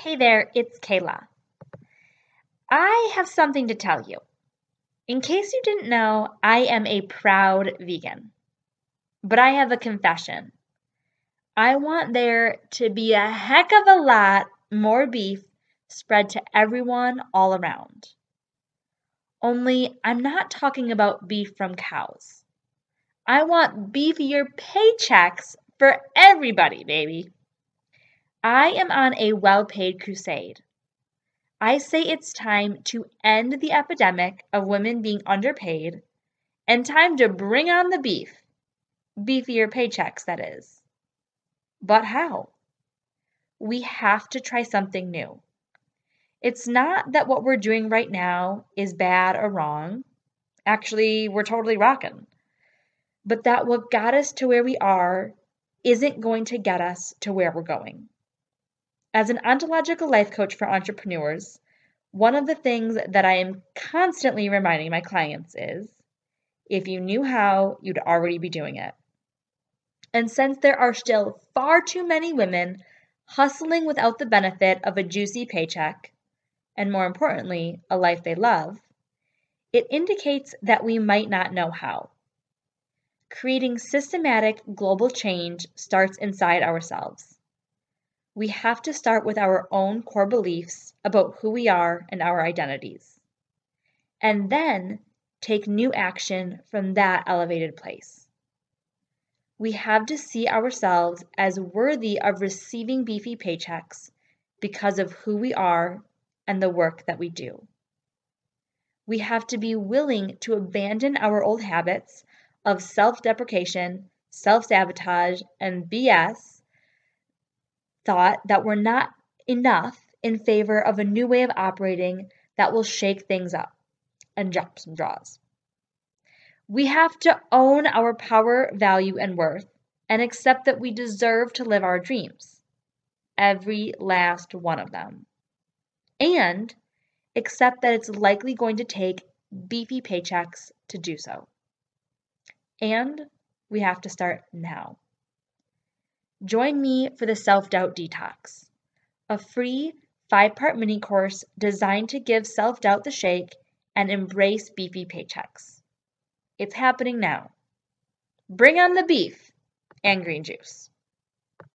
Hey there, it's Kayla. I have something to tell you. In case you didn't know, I am a proud vegan. But I have a confession. I want there to be a heck of a lot more beef spread to everyone all around. Only I'm not talking about beef from cows. I want beefier paychecks for everybody, baby. I am on a well paid crusade. I say it's time to end the epidemic of women being underpaid and time to bring on the beef. Beefier paychecks, that is. But how? We have to try something new. It's not that what we're doing right now is bad or wrong. Actually, we're totally rocking. But that what got us to where we are isn't going to get us to where we're going. As an ontological life coach for entrepreneurs, one of the things that I am constantly reminding my clients is if you knew how, you'd already be doing it. And since there are still far too many women hustling without the benefit of a juicy paycheck, and more importantly, a life they love, it indicates that we might not know how. Creating systematic global change starts inside ourselves. We have to start with our own core beliefs about who we are and our identities, and then take new action from that elevated place. We have to see ourselves as worthy of receiving beefy paychecks because of who we are and the work that we do. We have to be willing to abandon our old habits of self deprecation, self sabotage, and BS thought that were not enough in favor of a new way of operating that will shake things up and drop some draws. We have to own our power, value, and worth and accept that we deserve to live our dreams. Every last one of them and accept that it's likely going to take beefy paychecks to do so. And we have to start now. Join me for the Self Doubt Detox, a free five part mini course designed to give self doubt the shake and embrace beefy paychecks. It's happening now. Bring on the beef and green juice.